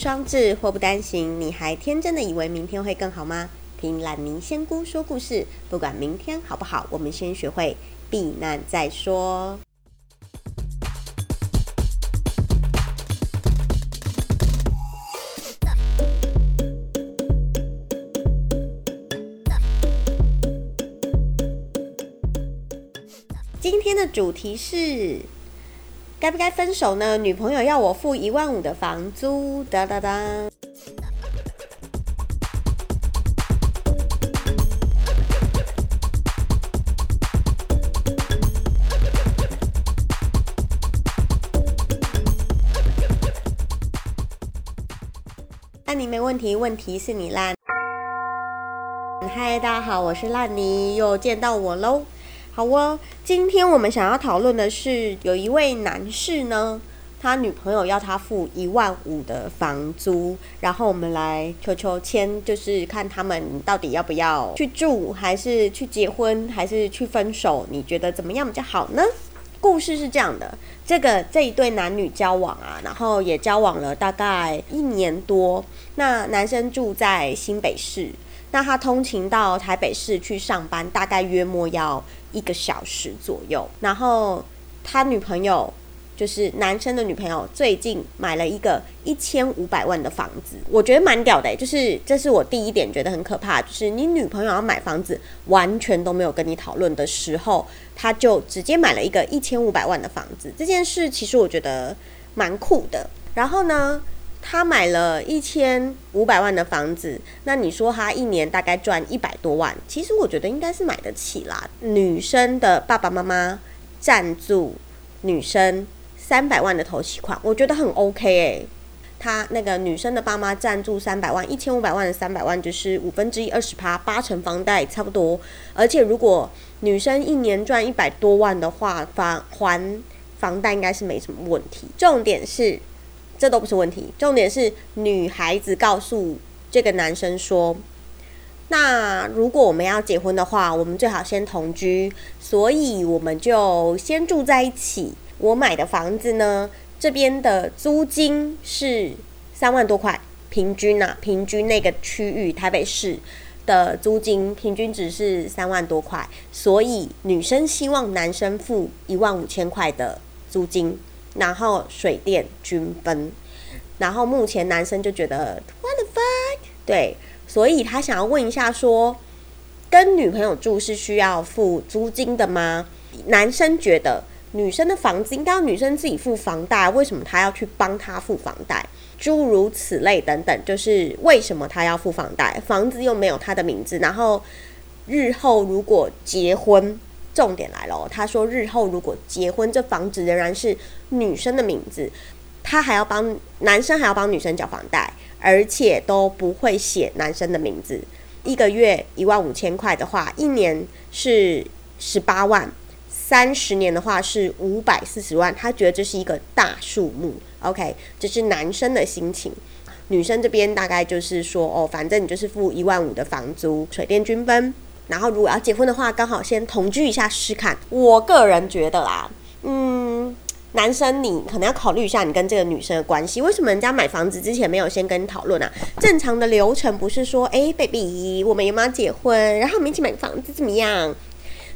双至，祸不单行。你还天真的以为明天会更好吗？听懒泥仙姑说故事，不管明天好不好，我们先学会避难再说。今天的主题是。该不该分手呢？女朋友要我付一万五的房租，哒哒哒。烂泥没问题，问题是你烂。嗨，大家好，我是烂泥，又见到我喽。好哦，今天我们想要讨论的是，有一位男士呢，他女朋友要他付一万五的房租，然后我们来求求签，就是看他们到底要不要去住，还是去结婚，还是去分手？你觉得怎么样比较好呢？故事是这样的，这个这一对男女交往啊，然后也交往了大概一年多，那男生住在新北市。那他通勤到台北市去上班，大概约莫要一个小时左右。然后他女朋友就是男生的女朋友，最近买了一个一千五百万的房子，我觉得蛮屌的。就是这是我第一点觉得很可怕，就是你女朋友要买房子，完全都没有跟你讨论的时候，他就直接买了一个一千五百万的房子。这件事其实我觉得蛮酷的。然后呢？他买了一千五百万的房子，那你说他一年大概赚一百多万，其实我觉得应该是买得起啦。女生的爸爸妈妈赞助女生三百万的头期款，我觉得很 OK 诶。他那个女生的爸妈赞助三百万，一千五百万的三百万就是五分之一二十趴，八成房贷差不多。而且如果女生一年赚一百多万的话，房还房贷应该是没什么问题。重点是。这都不是问题，重点是女孩子告诉这个男生说：“那如果我们要结婚的话，我们最好先同居，所以我们就先住在一起。我买的房子呢，这边的租金是三万多块，平均啊，平均那个区域台北市的租金平均值是三万多块，所以女生希望男生付一万五千块的租金。”然后水电均分，然后目前男生就觉得 what the fuck，对，所以他想要问一下说，跟女朋友住是需要付租金的吗？男生觉得女生的房子应该要女生自己付房贷，为什么他要去帮他付房贷？诸如此类等等，就是为什么他要付房贷？房子又没有他的名字，然后日后如果结婚。重点来了，他说日后如果结婚，这房子仍然是女生的名字，他还要帮男生还要帮女生缴房贷，而且都不会写男生的名字。一个月一万五千块的话，一年是十八万，三十年的话是五百四十万。他觉得这是一个大数目。OK，这是男生的心情，女生这边大概就是说，哦，反正你就是付一万五的房租，水电均分。然后，如果要结婚的话，刚好先同居一下试看。我个人觉得啦，嗯，男生你可能要考虑一下你跟这个女生的关系。为什么人家买房子之前没有先跟你讨论啊？正常的流程不是说，哎，baby，我们有没有结婚？然后我们一起买房子怎么样？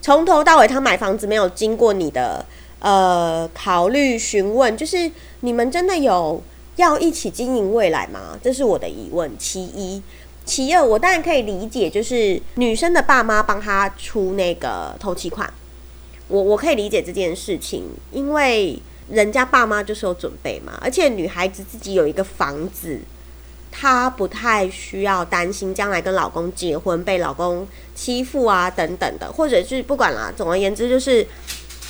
从头到尾他买房子没有经过你的呃考虑询问，就是你们真的有要一起经营未来吗？这是我的疑问。其一。其二，我当然可以理解，就是女生的爸妈帮她出那个头期款，我我可以理解这件事情，因为人家爸妈就是有准备嘛，而且女孩子自己有一个房子，她不太需要担心将来跟老公结婚被老公欺负啊等等的，或者是不管啦，总而言之就是。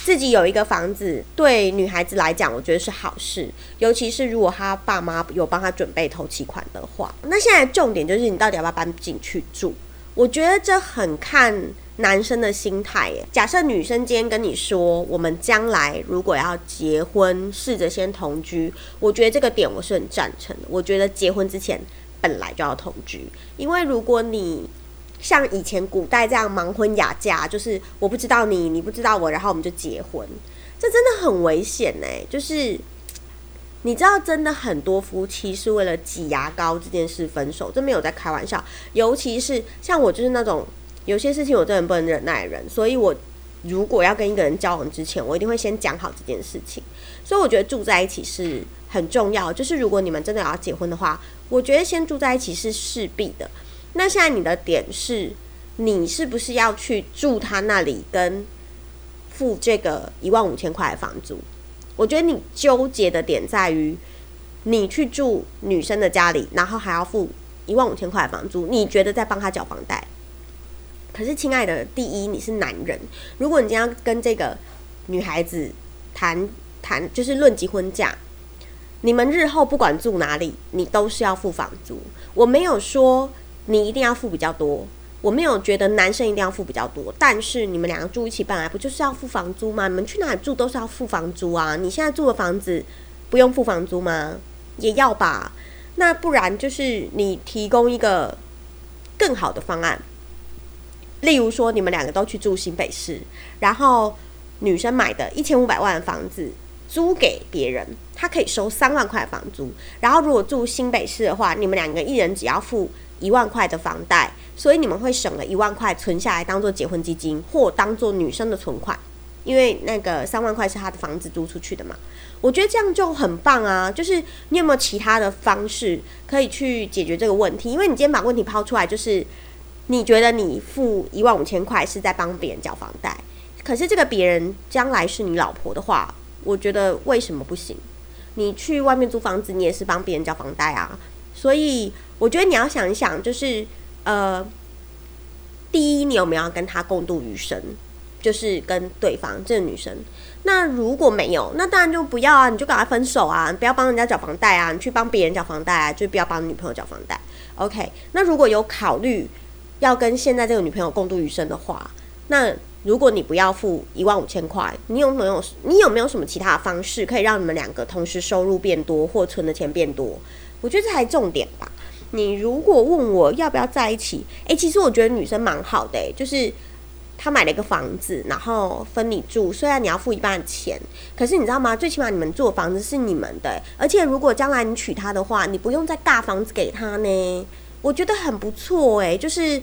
自己有一个房子，对女孩子来讲，我觉得是好事。尤其是如果她爸妈有帮她准备头期款的话，那现在重点就是你到底要不要搬进去住？我觉得这很看男生的心态耶。假设女生今天跟你说，我们将来如果要结婚，试着先同居，我觉得这个点我是很赞成的。我觉得结婚之前本来就要同居，因为如果你像以前古代这样盲婚哑嫁，就是我不知道你，你不知道我，然后我们就结婚，这真的很危险呢。就是你知道，真的很多夫妻是为了挤牙膏这件事分手，这没有在开玩笑。尤其是像我，就是那种有些事情我真的不能忍耐的人，所以我如果要跟一个人交往之前，我一定会先讲好这件事情。所以我觉得住在一起是很重要，就是如果你们真的要结婚的话，我觉得先住在一起是势必的。那现在你的点是，你是不是要去住他那里，跟付这个一万五千块的房租？我觉得你纠结的点在于，你去住女生的家里，然后还要付一万五千块的房租，你觉得在帮他缴房贷？可是，亲爱的，第一，你是男人，如果你今天要跟这个女孩子谈谈，就是论及婚嫁，你们日后不管住哪里，你都是要付房租。我没有说你一定要付比较多。我没有觉得男生一定要付比较多，但是你们两个住一起本来不就是要付房租吗？你们去哪里住都是要付房租啊！你现在住的房子不用付房租吗？也要吧。那不然就是你提供一个更好的方案，例如说你们两个都去住新北市，然后女生买的一千五百万的房子租给别人，他可以收三万块房租。然后如果住新北市的话，你们两个一人只要付一万块的房贷。所以你们会省了一万块存下来当做结婚基金，或当做女生的存款，因为那个三万块是他的房子租出去的嘛。我觉得这样就很棒啊！就是你有没有其他的方式可以去解决这个问题？因为你今天把问题抛出来，就是你觉得你付一万五千块是在帮别人缴房贷，可是这个别人将来是你老婆的话，我觉得为什么不行？你去外面租房子，你也是帮别人缴房贷啊。所以我觉得你要想一想，就是。呃，第一，你有没有要跟他共度余生？就是跟对方这个女生。那如果没有，那当然就不要啊，你就跟他分手啊，不要帮人家缴房贷啊，你去帮别人缴房贷啊，就不要帮女朋友缴房贷。OK，那如果有考虑要跟现在这个女朋友共度余生的话，那如果你不要付一万五千块，你有没有你有没有什么其他的方式可以让你们两个同时收入变多或存的钱变多？我觉得这才重点吧。你如果问我要不要在一起，诶，其实我觉得女生蛮好的，就是她买了一个房子，然后分你住，虽然你要付一半钱，可是你知道吗？最起码你们住的房子是你们的，而且如果将来你娶她的话，你不用再大房子给她呢，我觉得很不错诶，就是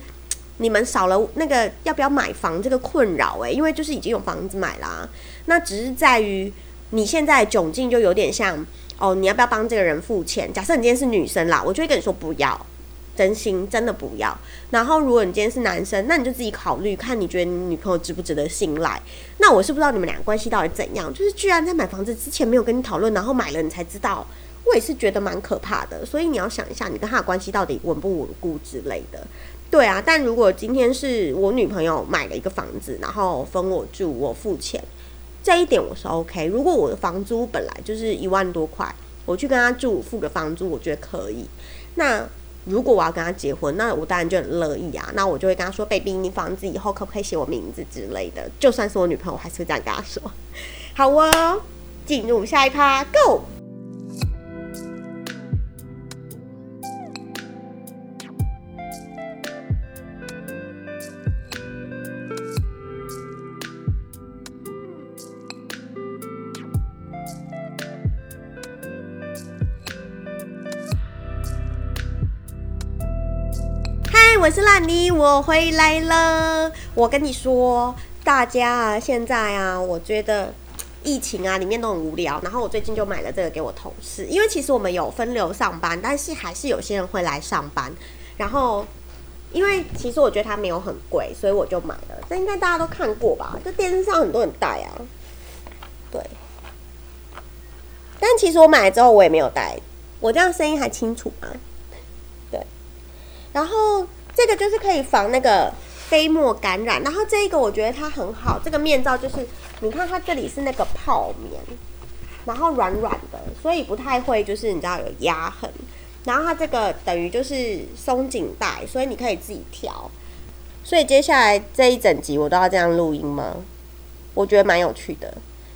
你们少了那个要不要买房这个困扰诶，因为就是已经有房子买啦，那只是在于你现在窘境就有点像。哦，你要不要帮这个人付钱？假设你今天是女生啦，我就会跟你说不要，真心真的不要。然后如果你今天是男生，那你就自己考虑，看你觉得你女朋友值不值得信赖。那我是不知道你们俩关系到底怎样，就是居然在买房子之前没有跟你讨论，然后买了你才知道，我也是觉得蛮可怕的。所以你要想一下，你跟他的关系到底稳不稳固之类的。对啊，但如果今天是我女朋友买了一个房子，然后分我住，我付钱。这一点我是 OK。如果我的房租本来就是一万多块，我去跟他住付个房租，我觉得可以。那如果我要跟他结婚，那我当然就很乐意啊。那我就会跟他说：“baby，你房子以后可不可以写我名字之类的？”就算是我女朋友，我还是会这样跟他说。好哦，进入下一趴，Go。我是烂泥，我回来了。我跟你说，大家啊，现在啊，我觉得疫情啊，里面都很无聊。然后我最近就买了这个给我同事，因为其实我们有分流上班，但是还是有些人会来上班。然后，因为其实我觉得它没有很贵，所以我就买了。这应该大家都看过吧？就电视上很多人戴啊。对。但其实我买了之后，我也没有戴。我这样声音还清楚吗？对。然后。这个就是可以防那个飞沫感染，然后这一个我觉得它很好，这个面罩就是你看它这里是那个泡棉，然后软软的，所以不太会就是你知道有压痕，然后它这个等于就是松紧带，所以你可以自己调。所以接下来这一整集我都要这样录音吗？我觉得蛮有趣的，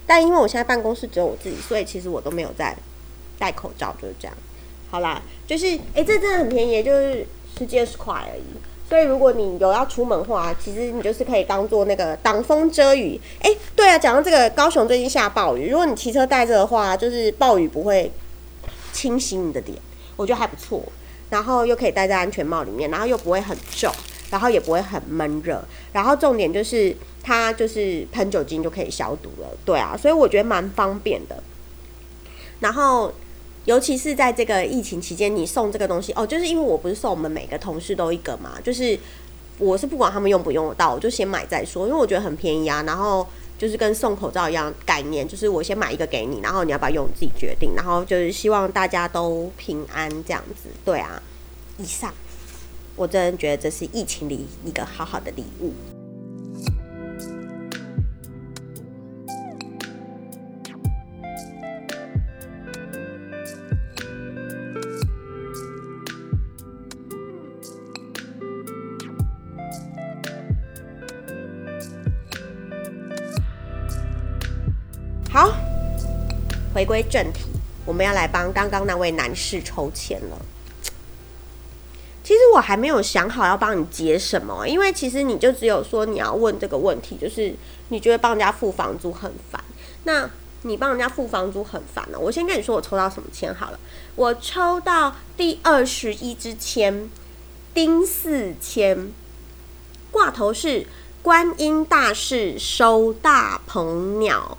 但因为我现在办公室只有我自己，所以其实我都没有在戴口罩，就是这样。好啦，就是哎，这真的很便宜，就是。十几二十块而已，所以如果你有要出门的话，其实你就是可以当做那个挡风遮雨。哎，对啊，讲到这个，高雄最近下暴雨，如果你骑车带着的话，就是暴雨不会清洗你的脸，我觉得还不错。然后又可以戴在安全帽里面，然后又不会很重，然后也不会很闷热。然后重点就是它就是喷酒精就可以消毒了，对啊，所以我觉得蛮方便的。然后尤其是在这个疫情期间，你送这个东西哦，就是因为我不是送我们每个同事都一个嘛，就是我是不管他们用不用得到，我就先买再说，因为我觉得很便宜啊。然后就是跟送口罩一样概念，就是我先买一个给你，然后你要不要用自己决定。然后就是希望大家都平安这样子，对啊。以上，我真的觉得这是疫情里一个好好的礼物。回归正题，我们要来帮刚刚那位男士抽签了。其实我还没有想好要帮你结什么，因为其实你就只有说你要问这个问题，就是你觉得帮人家付房租很烦。那你帮人家付房租很烦呢？我先跟你说我抽到什么签好了，我抽到第二十一支签，丁四签，挂头是观音大士收大鹏鸟。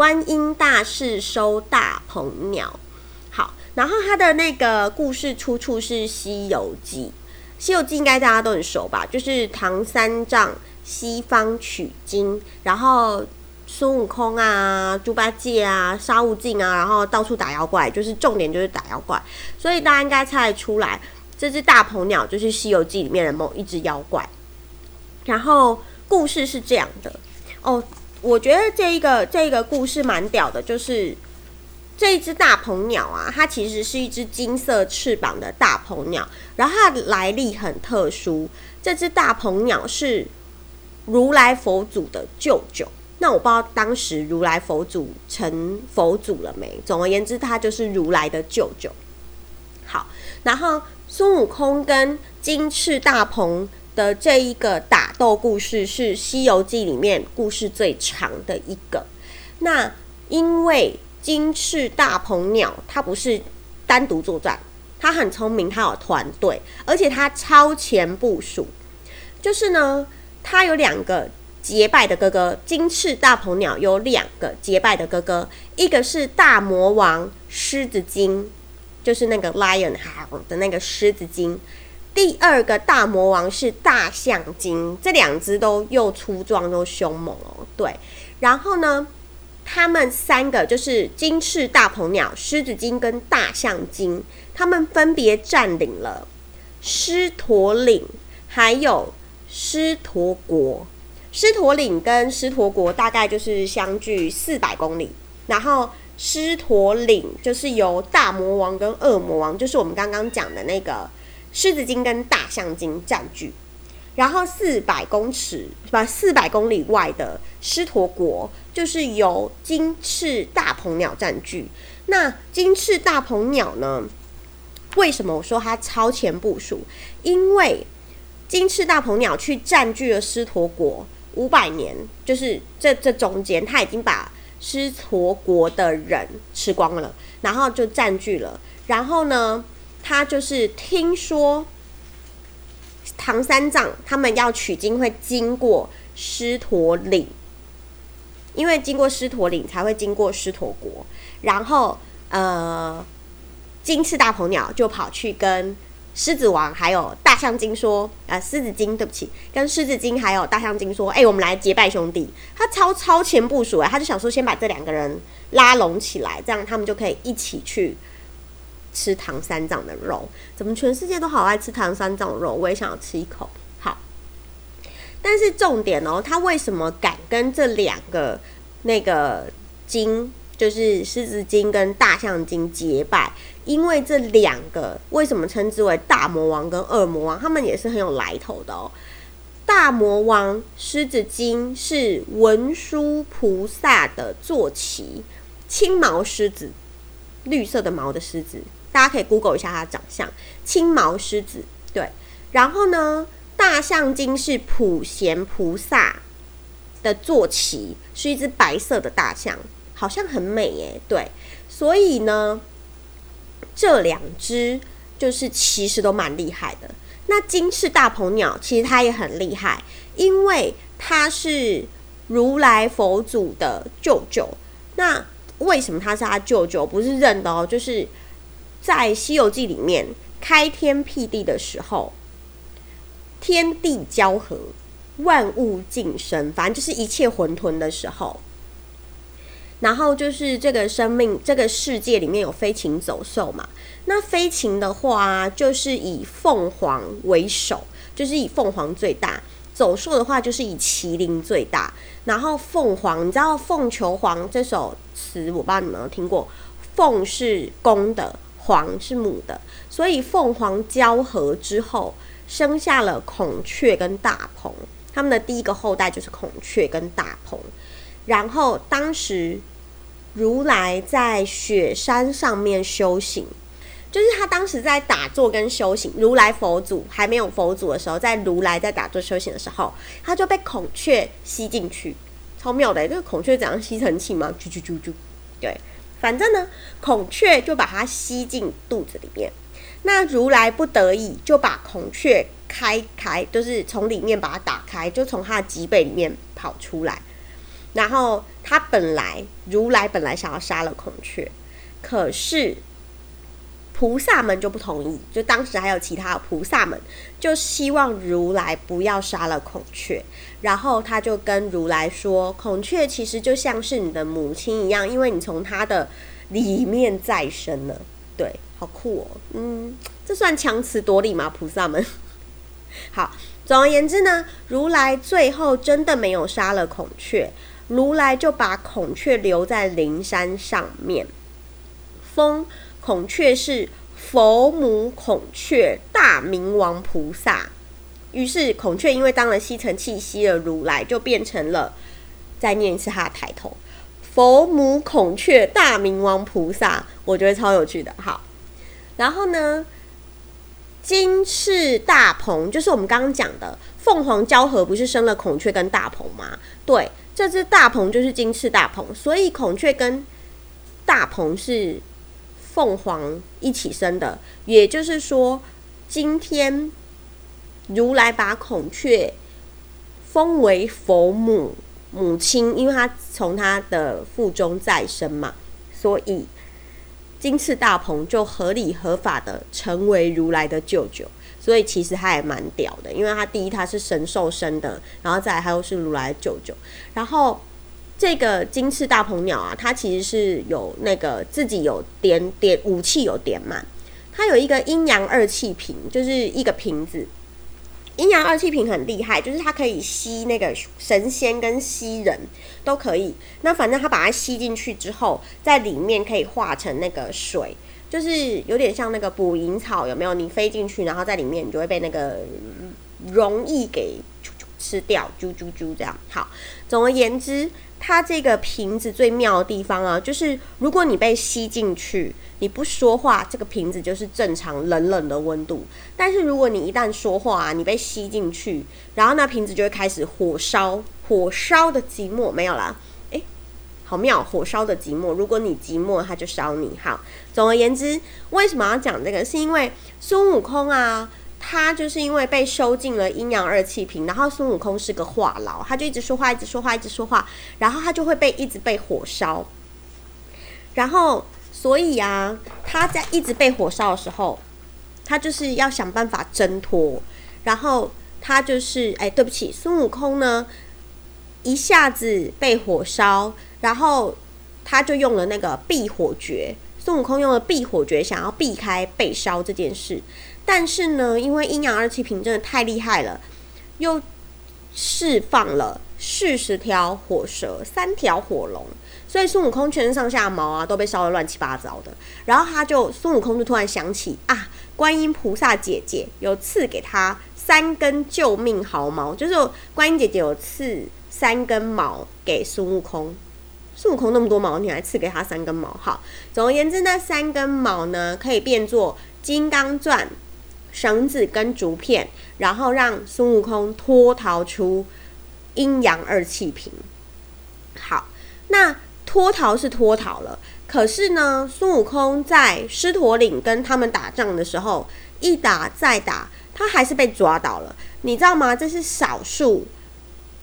观音大士收大鹏鸟，好，然后他的那个故事出处是《西游记》，《西游记》应该大家都很熟吧？就是唐三藏西方取经，然后孙悟空啊、猪八戒啊、沙悟净啊，然后到处打妖怪，就是重点就是打妖怪，所以大家应该猜得出来，这只大鹏鸟就是《西游记》里面的某一只妖怪。然后故事是这样的哦。我觉得这一个这一个故事蛮屌的，就是这一只大鹏鸟啊，它其实是一只金色翅膀的大鹏鸟，然后它的来历很特殊。这只大鹏鸟是如来佛祖的舅舅，那我不知道当时如来佛祖成佛祖了没。总而言之，它就是如来的舅舅。好，然后孙悟空跟金翅大鹏。的这一个打斗故事是《西游记》里面故事最长的一个。那因为金翅大鹏鸟，它不是单独作战，它很聪明，它有团队，而且它超前部署。就是呢，它有两个结拜的哥哥，金翅大鹏鸟有两个结拜的哥哥，一个是大魔王狮子精，就是那个 lion 好的那个狮子精。第二个大魔王是大象精，这两只都又粗壮又凶猛哦。对，然后呢，他们三个就是金翅大鹏鸟、狮子精跟大象精，他们分别占领了狮驼岭，还有狮驼国。狮驼岭跟狮驼国大概就是相距四百公里，然后狮驼岭就是由大魔王跟恶魔王，就是我们刚刚讲的那个。狮子精跟大象精占据，然后四百公尺不四百公里外的狮驼国就是由金翅大鹏鸟占据。那金翅大鹏鸟呢？为什么我说它超前部署？因为金翅大鹏鸟去占据了狮驼国五百年，就是这这中间，它已经把狮驼国的人吃光了，然后就占据了。然后呢？他就是听说唐三藏他们要取经会经过狮驼岭，因为经过狮驼岭才会经过狮驼国，然后呃金翅大鹏鸟就跑去跟狮子王还有大象精说，呃狮子精对不起，跟狮子精还有大象精说，哎我们来结拜兄弟，他超超前部署哎，他就想说先把这两个人拉拢起来，这样他们就可以一起去。吃唐三藏的肉，怎么全世界都好爱吃唐三藏的肉？我也想要吃一口。好，但是重点哦，他为什么敢跟这两个那个精，就是狮子精跟大象精结拜？因为这两个为什么称之为大魔王跟二魔王？他们也是很有来头的哦。大魔王狮子精是文殊菩萨的坐骑，青毛狮子，绿色的毛的狮子。大家可以 Google 一下它的长相，青毛狮子，对。然后呢，大象精是普贤菩萨的坐骑，是一只白色的大象，好像很美耶。对，所以呢，这两只就是其实都蛮厉害的。那金翅大鹏鸟其实它也很厉害，因为它是如来佛祖的舅舅。那为什么他是他舅舅？不是认的哦，就是在《西游记》里面开天辟地的时候，天地交合，万物竞生，反正就是一切混沌的时候。然后就是这个生命，这个世界里面有飞禽走兽嘛。那飞禽的话，就是以凤凰为首，就是以凤凰最大；走兽的话，就是以麒麟最大。然后凤凰，你知道《凤求凰》这首词，我不知道你们有听过。凤是公的，凰是母的，所以凤凰交合之后，生下了孔雀跟大鹏。他们的第一个后代就是孔雀跟大鹏。然后当时如来在雪山上面修行，就是他当时在打坐跟修行。如来佛祖还没有佛祖的时候，在如来在打坐修行的时候，他就被孔雀吸进去，超妙的。这个孔雀怎样吸尘器吗？啾啾啾啾，对，反正呢，孔雀就把它吸进肚子里面。那如来不得已就把孔雀开开，就是从里面把它打开，就从它的脊背里面跑出来。然后他本来如来本来想要杀了孔雀，可是菩萨们就不同意。就当时还有其他菩萨们，就希望如来不要杀了孔雀。然后他就跟如来说：“孔雀其实就像是你的母亲一样，因为你从它的里面再生了。”对，好酷哦。嗯，这算强词夺理吗？菩萨们。好，总而言之呢，如来最后真的没有杀了孔雀。如来就把孔雀留在灵山上面，封孔雀是佛母孔雀大明王菩萨。于是孔雀因为当了吸尘器吸了如来，就变成了再念一次他的抬头，佛母孔雀大明王菩萨。我觉得超有趣的。好，然后呢，金翅大鹏就是我们刚刚讲的凤凰交合，不是生了孔雀跟大鹏吗？对。这只大鹏就是金翅大鹏，所以孔雀跟大鹏是凤凰一起生的。也就是说，今天如来把孔雀封为佛母母亲，因为他从他的腹中再生嘛，所以金翅大鹏就合理合法的成为如来的舅舅。所以其实他也蛮屌的，因为他第一他是神兽生的，然后再来他又是如来的舅舅。然后这个金翅大鹏鸟啊，它其实是有那个自己有点点武器有点满，它有一个阴阳二气瓶，就是一个瓶子。阴阳二气瓶很厉害，就是它可以吸那个神仙跟吸人都可以。那反正它把它吸进去之后，在里面可以化成那个水。就是有点像那个捕蝇草，有没有？你飞进去，然后在里面，你就会被那个 容易给吃掉，啾啾啾这样。好，总而言之，它这个瓶子最妙的地方啊，就是如果你被吸进去，你不说话，这个瓶子就是正常冷冷的温度。但是如果你一旦说话啊，你被吸进去，然后那瓶子就会开始火烧，火烧的寂寞没有了。好妙，火烧的寂寞。如果你寂寞，它就烧你。好，总而言之，为什么要讲这个？是因为孙悟空啊，他就是因为被收进了阴阳二气瓶，然后孙悟空是个话痨，他就一直说话，一直说话，一直说话，然后他就会被一直被火烧。然后，所以啊，他在一直被火烧的时候，他就是要想办法挣脱。然后他就是，哎，对不起，孙悟空呢，一下子被火烧。然后他就用了那个避火诀，孙悟空用了避火诀，想要避开被烧这件事。但是呢，因为阴阳二气瓶真的太厉害了，又释放了四十条火蛇、三条火龙，所以孙悟空全身上下毛啊都被烧得乱七八糟的。然后他就孙悟空就突然想起啊，观音菩萨姐姐有赐给他三根救命毫毛，就是观音姐姐有赐三根毛给孙悟空。孙悟空那么多毛，你还赐给他三根毛？好，总而言之，那三根毛呢，可以变作金刚钻、绳子跟竹片，然后让孙悟空脱逃出阴阳二气瓶。好，那脱逃是脱逃了，可是呢，孙悟空在狮驼岭跟他们打仗的时候，一打再打，他还是被抓到了。你知道吗？这是少数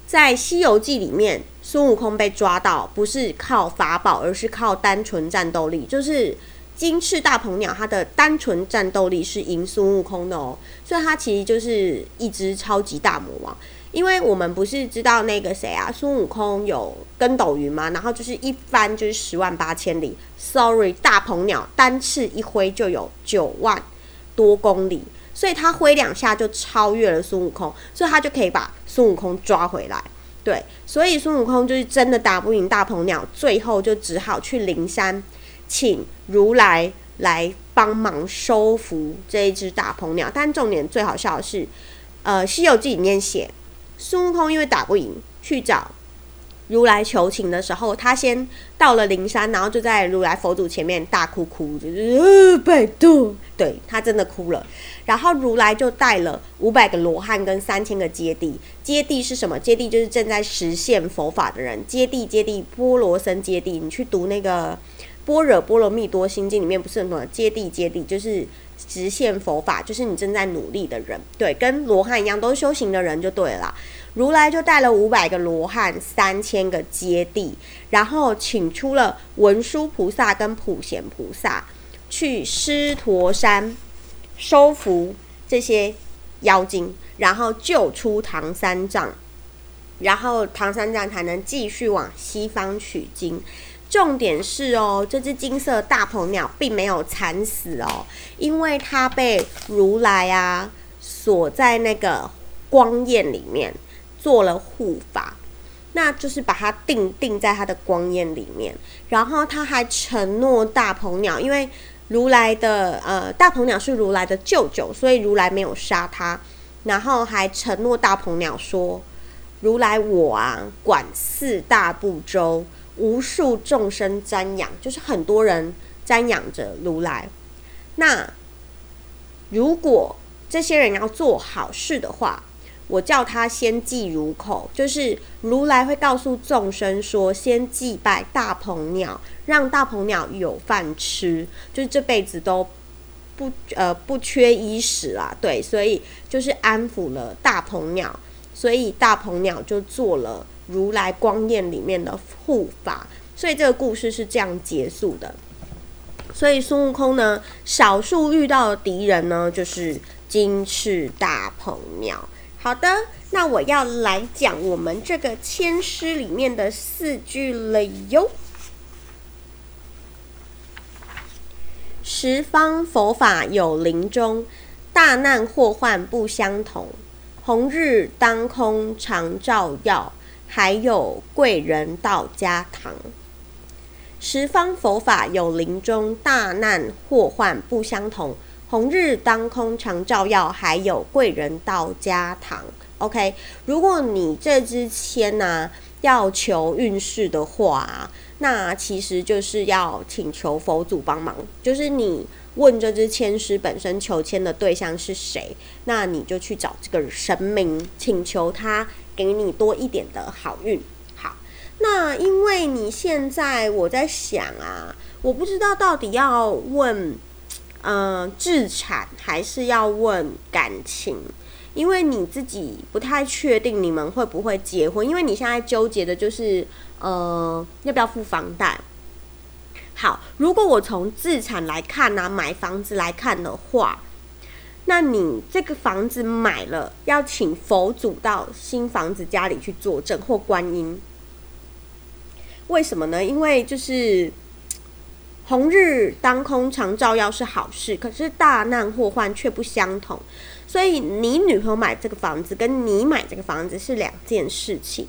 在《西游记》里面孙悟空被抓到，不是靠法宝，而是靠单纯战斗力，就是。金翅大鹏鸟，它的单纯战斗力是赢孙悟空的哦，所以它其实就是一只超级大魔王。因为我们不是知道那个谁啊，孙悟空有跟斗云吗？然后就是一翻就是十万八千里，sorry，大鹏鸟单翅一挥就有九万多公里，所以它挥两下就超越了孙悟空，所以它就可以把孙悟空抓回来。对，所以孙悟空就是真的打不赢大鹏鸟，最后就只好去灵山。请如来来帮忙收服这一只大鹏鸟，但重点最好笑的是，呃，《西游记》里面写孙悟空因为打不赢，去找如来求情的时候，他先到了灵山，然后就在如来佛祖前面大哭哭，就是呃，拜托，对他真的哭了。然后如来就带了 五百个罗汉跟三千个揭谛，揭谛是什么？揭谛就是正在实现佛法的人，揭谛揭谛波罗僧揭谛，你去读那个。般若波罗蜜多心经里面不是很多接地接地，就是实现佛法，就是你正在努力的人，对，跟罗汉一样，都是修行的人就对了。如来就带了五百个罗汉，三千个接地，然后请出了文殊菩萨跟普贤菩萨去狮驼山收服这些妖精，然后救出唐三藏，然后唐三藏才能继续往西方取经。重点是哦，这只金色大鹏鸟并没有惨死哦，因为它被如来啊锁在那个光焰里面做了护法，那就是把它定定在它的光焰里面。然后他还承诺大鹏鸟，因为如来的呃大鹏鸟是如来的舅舅，所以如来没有杀他。然后还承诺大鹏鸟说：“如来我啊管四大部洲。”无数众生瞻仰，就是很多人瞻仰着如来。那如果这些人要做好事的话，我叫他先祭如口，就是如来会告诉众生说，先祭拜大鹏鸟，让大鹏鸟有饭吃，就是这辈子都不呃不缺衣食啦。对，所以就是安抚了大鹏鸟，所以大鹏鸟就做了。如来光焰里面的护法，所以这个故事是这样结束的。所以孙悟空呢，少数遇到的敌人呢，就是金翅大鹏鸟。好的，那我要来讲我们这个千诗里面的四句了哟。十方佛法有灵中，大难祸患不相同。红日当空常照耀。还有贵人到家堂，十方佛法有灵中，大难祸患不相同。红日当空常照耀，还有贵人到家堂。OK，如果你这支签呢要求运势的话，那其实就是要请求佛祖帮忙。就是你问这支签师本身求签的对象是谁，那你就去找这个神明，请求他。给你多一点的好运，好。那因为你现在我在想啊，我不知道到底要问，嗯，自产还是要问感情，因为你自己不太确定你们会不会结婚，因为你现在纠结的就是，呃，要不要付房贷。好，如果我从自产来看呢，买房子来看的话。那你这个房子买了，要请佛祖到新房子家里去作证或观音，为什么呢？因为就是 红日当空常照耀是好事，可是大难祸患却不相同，所以你女朋友买这个房子跟你买这个房子是两件事情，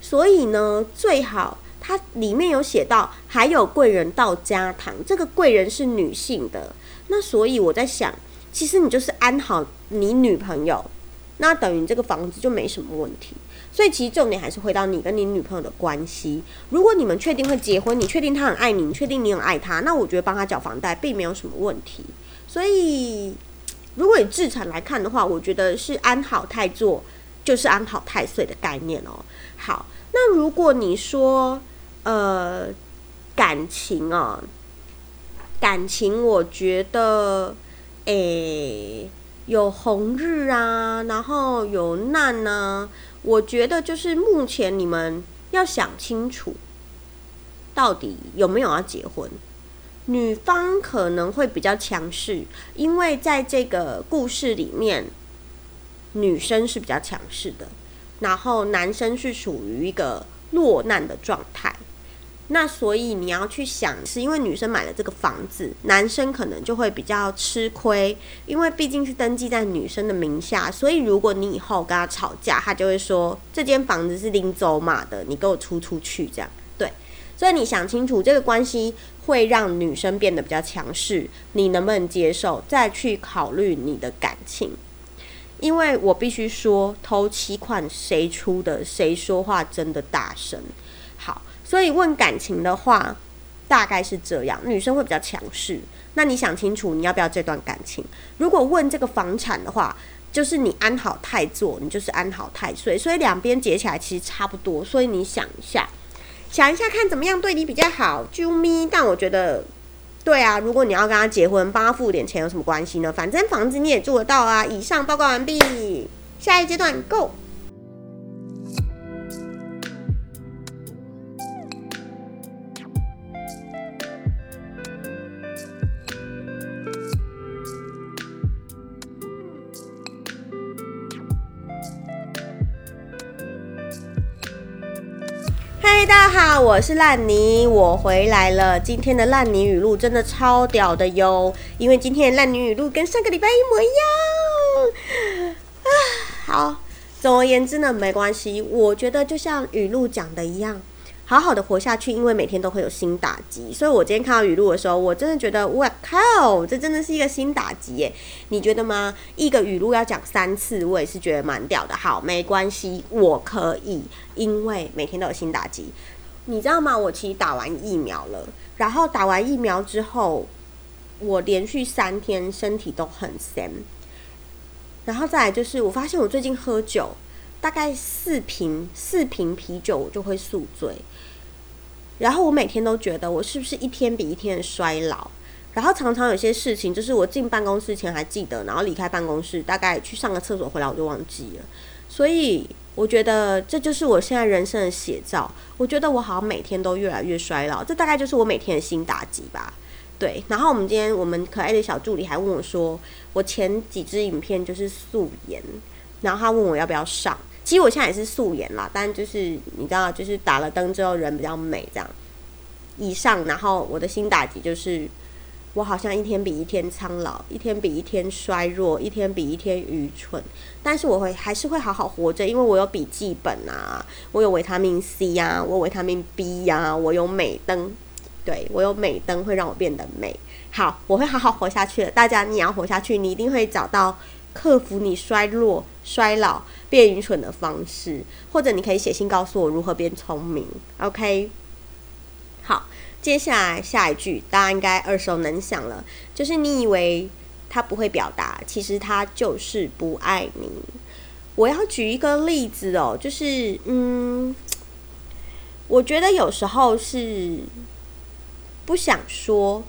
所以呢，最好它里面有写到还有贵人到家堂，这个贵人是女性的，那所以我在想。其实你就是安好你女朋友，那等于这个房子就没什么问题。所以其实重点还是回到你跟你女朋友的关系。如果你们确定会结婚，你确定他很爱你，你确定你很爱他，那我觉得帮他缴房贷并没有什么问题。所以如果以自产来看的话，我觉得是安好太做就是安好太岁的概念哦。好，那如果你说呃感情哦。感情，我觉得，诶，有红日啊，然后有难啊，我觉得就是目前你们要想清楚，到底有没有要结婚。女方可能会比较强势，因为在这个故事里面，女生是比较强势的，然后男生是属于一个落难的状态。那所以你要去想，是因为女生买了这个房子，男生可能就会比较吃亏，因为毕竟是登记在女生的名下。所以如果你以后跟他吵架，他就会说这间房子是拎走马的，你给我出出去这样。对，所以你想清楚这个关系。会让女生变得比较强势，你能不能接受？再去考虑你的感情，因为我必须说，头七款谁出的，谁说话真的大声。所以问感情的话，大概是这样，女生会比较强势。那你想清楚，你要不要这段感情？如果问这个房产的话，就是你安好太座，你就是安好太岁，所以两边结起来其实差不多。所以你想一下。想一下，看怎么样对你比较好，啾咪。但我觉得，对啊，如果你要跟他结婚，帮他付点钱有什么关系呢？反正房子你也住得到啊。以上报告完毕，下一阶段 Go。我是烂泥，我回来了。今天的烂泥语录真的超屌的哟，因为今天的烂泥语录跟上个礼拜一模一样。啊，好，总而言之呢，没关系，我觉得就像语录讲的一样。好好的活下去，因为每天都会有新打击。所以我今天看到语录的时候，我真的觉得，哇靠，这真的是一个新打击耶！你觉得吗？一个语录要讲三次，我也是觉得蛮屌的。好，没关系，我可以，因为每天都有新打击。你知道吗？我其实打完疫苗了，然后打完疫苗之后，我连续三天身体都很酸。然后再来就是，我发现我最近喝酒。大概四瓶四瓶啤酒，我就会宿醉。然后我每天都觉得，我是不是一天比一天的衰老？然后常常有些事情，就是我进办公室前还记得，然后离开办公室，大概去上个厕所回来，我就忘记了。所以我觉得这就是我现在人生的写照。我觉得我好像每天都越来越衰老，这大概就是我每天的新打击吧。对。然后我们今天我们可爱的小助理还问我说，我前几支影片就是素颜，然后他问我要不要上。其实我现在也是素颜啦，但就是你知道，就是打了灯之后人比较美这样。以上，然后我的新打击就是，我好像一天比一天苍老，一天比一天衰弱，一天比一天愚蠢。但是我会还是会好好活着，因为我有笔记本啊，我有维他命 C 呀，我有维他命 B 呀，我有美灯，对我有美灯会让我变得美好，我会好好活下去的。大家你要活下去，你一定会找到克服你衰弱、衰老。变愚蠢的方式，或者你可以写信告诉我如何变聪明。OK，好，接下来下一句大家应该耳熟能详了，就是你以为他不会表达，其实他就是不爱你。我要举一个例子哦，就是嗯，我觉得有时候是不想说，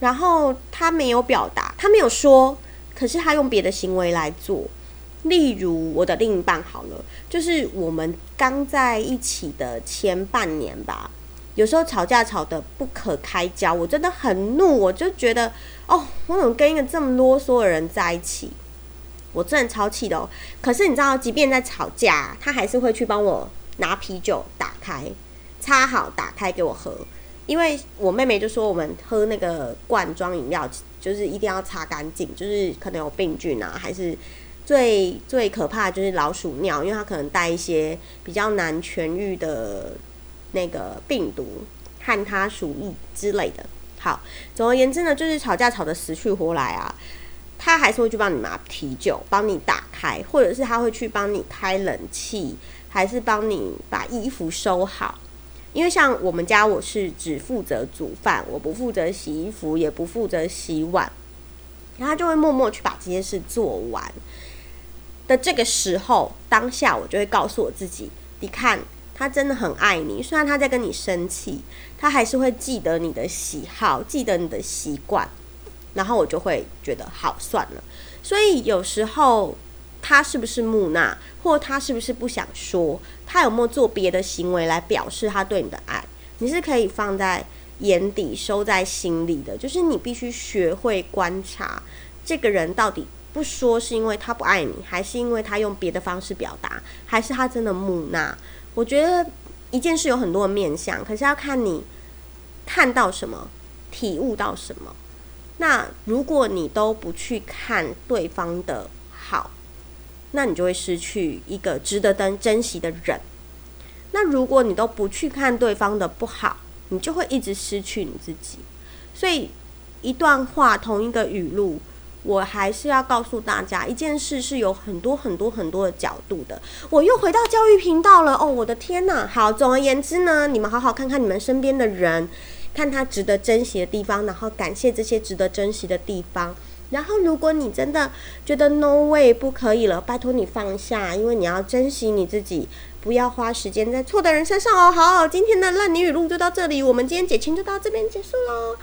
然后他没有表达，他没有说，可是他用别的行为来做。例如我的另一半好了，就是我们刚在一起的前半年吧，有时候吵架吵得不可开交，我真的很怒，我就觉得哦，我怎么跟一个这么啰嗦的人在一起？我真的超气的哦。可是你知道，即便在吵架，他还是会去帮我拿啤酒打开，擦好打开给我喝，因为我妹妹就说我们喝那个罐装饮料就是一定要擦干净，就是可能有病菌啊，还是。最最可怕的就是老鼠尿，因为它可能带一些比较难痊愈的那个病毒，和他鼠疫之类的。好，总而言之呢，就是吵架吵得死去活来啊，他还是会去帮你拿啤酒，帮你打开，或者是他会去帮你开冷气，还是帮你把衣服收好。因为像我们家，我是只负责煮饭，我不负责洗衣服，也不负责洗碗，然后他就会默默去把这些事做完。的这个时候，当下我就会告诉我自己：，你看，他真的很爱你，虽然他在跟你生气，他还是会记得你的喜好，记得你的习惯，然后我就会觉得好算了。所以有时候他是不是木讷，或他是不是不想说，他有没有做别的行为来表示他对你的爱，你是可以放在眼底、收在心里的。就是你必须学会观察这个人到底不说是因为他不爱你，还是因为他用别的方式表达，还是他真的木讷。我觉得一件事有很多的面相，可是要看你看到什么，体悟到什么。那如果你都不去看对方的好，那你就会失去一个值得珍珍惜的人。那如果你都不去看对方的不好，你就会一直失去你自己。所以一段话，同一个语录。我还是要告诉大家，一件事是有很多很多很多的角度的。我又回到教育频道了，哦，我的天呐！好，总而言之呢，你们好好看看你们身边的人，看他值得珍惜的地方，然后感谢这些值得珍惜的地方。然后，如果你真的觉得 no way 不可以了，拜托你放下，因为你要珍惜你自己，不要花时间在错的人身上哦。好，今天的烂泥语录就到这里，我们今天解清就到这边结束喽。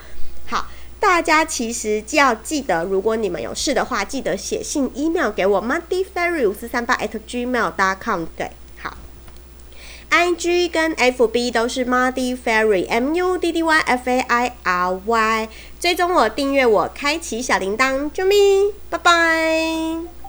好。大家其实要记得，如果你们有事的话，记得写信 email 给我 muddyfairy 五四三八 at gmail dot com。对，好，IG 跟 FB 都是 muddyfairy M U D D Y F A I R Y，追踪我，订阅我，开启小铃铛，救命！拜拜。